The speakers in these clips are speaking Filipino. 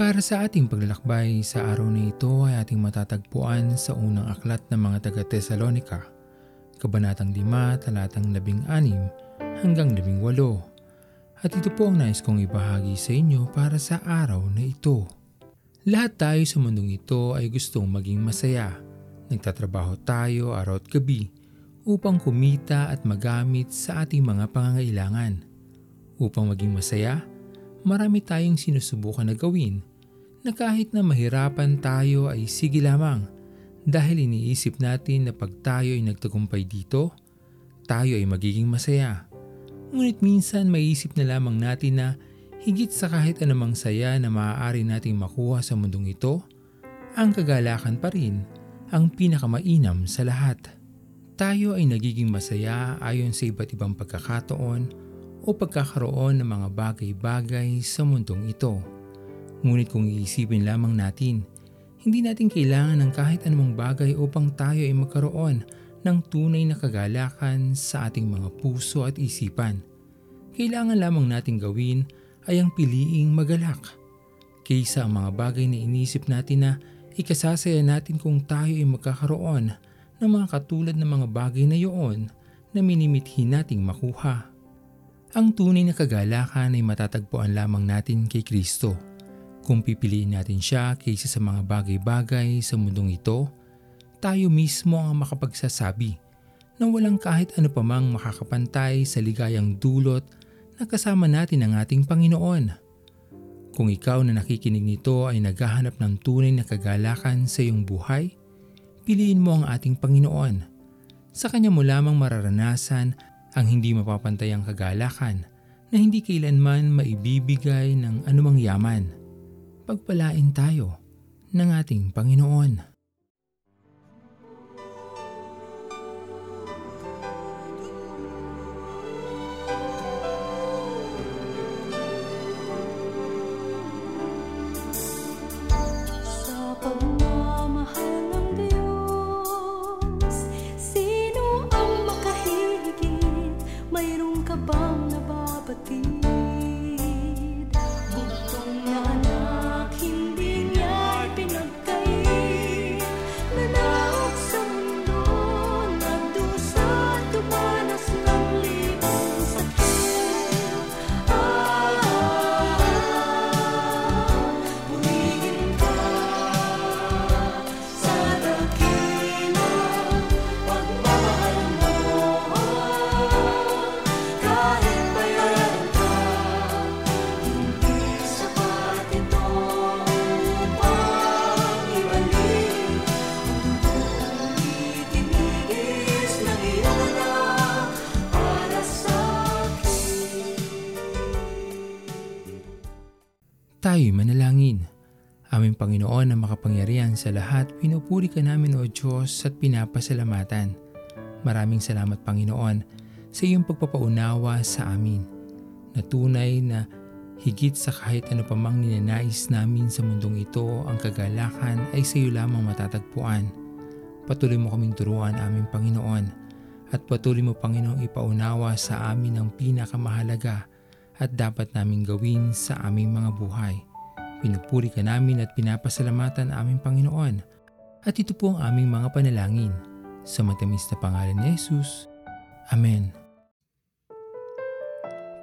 Para sa ating paglalakbay sa araw na ito ay ating matatagpuan sa unang aklat ng mga taga Tesalonika, Kabanatang 5, talatang 16 hanggang 18. At ito po ang nais kong ibahagi sa inyo para sa araw na ito. Lahat tayo sa mundong ito ay gustong maging masaya. Nagtatrabaho tayo araw at gabi upang kumita at magamit sa ating mga pangangailangan. Upang maging masaya, marami tayong sinusubukan na gawin na kahit na mahirapan tayo ay sige lamang dahil iniisip natin na pag tayo ay nagtagumpay dito, tayo ay magiging masaya. Ngunit minsan maiisip na lamang natin na higit sa kahit anumang saya na maaari nating makuha sa mundong ito, ang kagalakan pa rin ang pinakamainam sa lahat. Tayo ay nagiging masaya ayon sa iba't ibang pagkakataon o pagkakaroon ng mga bagay-bagay sa mundong ito. Ngunit kung iisipin lamang natin, hindi natin kailangan ng kahit anumang bagay upang tayo ay magkaroon ng tunay na kagalakan sa ating mga puso at isipan. Kailangan lamang natin gawin ay ang piliing magalak. Kaysa ang mga bagay na inisip natin na ikasasaya natin kung tayo ay magkakaroon ng mga katulad ng mga bagay na iyon na minimithi nating makuha. Ang tunay na kagalakan ay matatagpuan lamang natin kay Kristo kung pipiliin natin siya kaysa sa mga bagay-bagay sa mundong ito, tayo mismo ang makapagsasabi na walang kahit ano pamang makakapantay sa ligayang dulot na kasama natin ang ating Panginoon. Kung ikaw na nakikinig nito ay naghahanap ng tunay na kagalakan sa iyong buhay, piliin mo ang ating Panginoon. Sa Kanya mo lamang mararanasan ang hindi mapapantayang kagalakan na hindi kailanman maibibigay ng anumang yaman pagpalain tayo ng ating Panginoon. Tayo'y manalangin. Aming Panginoon na makapangyarihan sa lahat, pinupuri ka namin o Diyos at pinapasalamatan. Maraming salamat Panginoon sa iyong pagpapaunawa sa amin. Na tunay na higit sa kahit ano pa mang ninanais namin sa mundong ito, ang kagalakan ay sa iyo lamang matatagpuan. Patuloy mo kaming turuan aming Panginoon at patuloy mo Panginoong ipaunawa sa amin ang pinakamahalaga at dapat naming gawin sa aming mga buhay. Pinupuri ka namin at pinapasalamatan aming Panginoon. At ito po ang aming mga panalangin. Sa matamis na pangalan ni Jesus. Amen.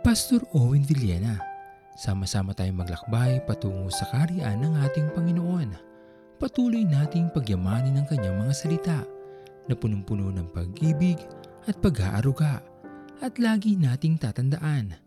Pastor Owen Villena, sama-sama tayong maglakbay patungo sa kariyan ng ating Panginoon. Patuloy nating pagyamanin ang kanyang mga salita na punong-puno ng pag-ibig at pag-aaruga at lagi nating tatandaan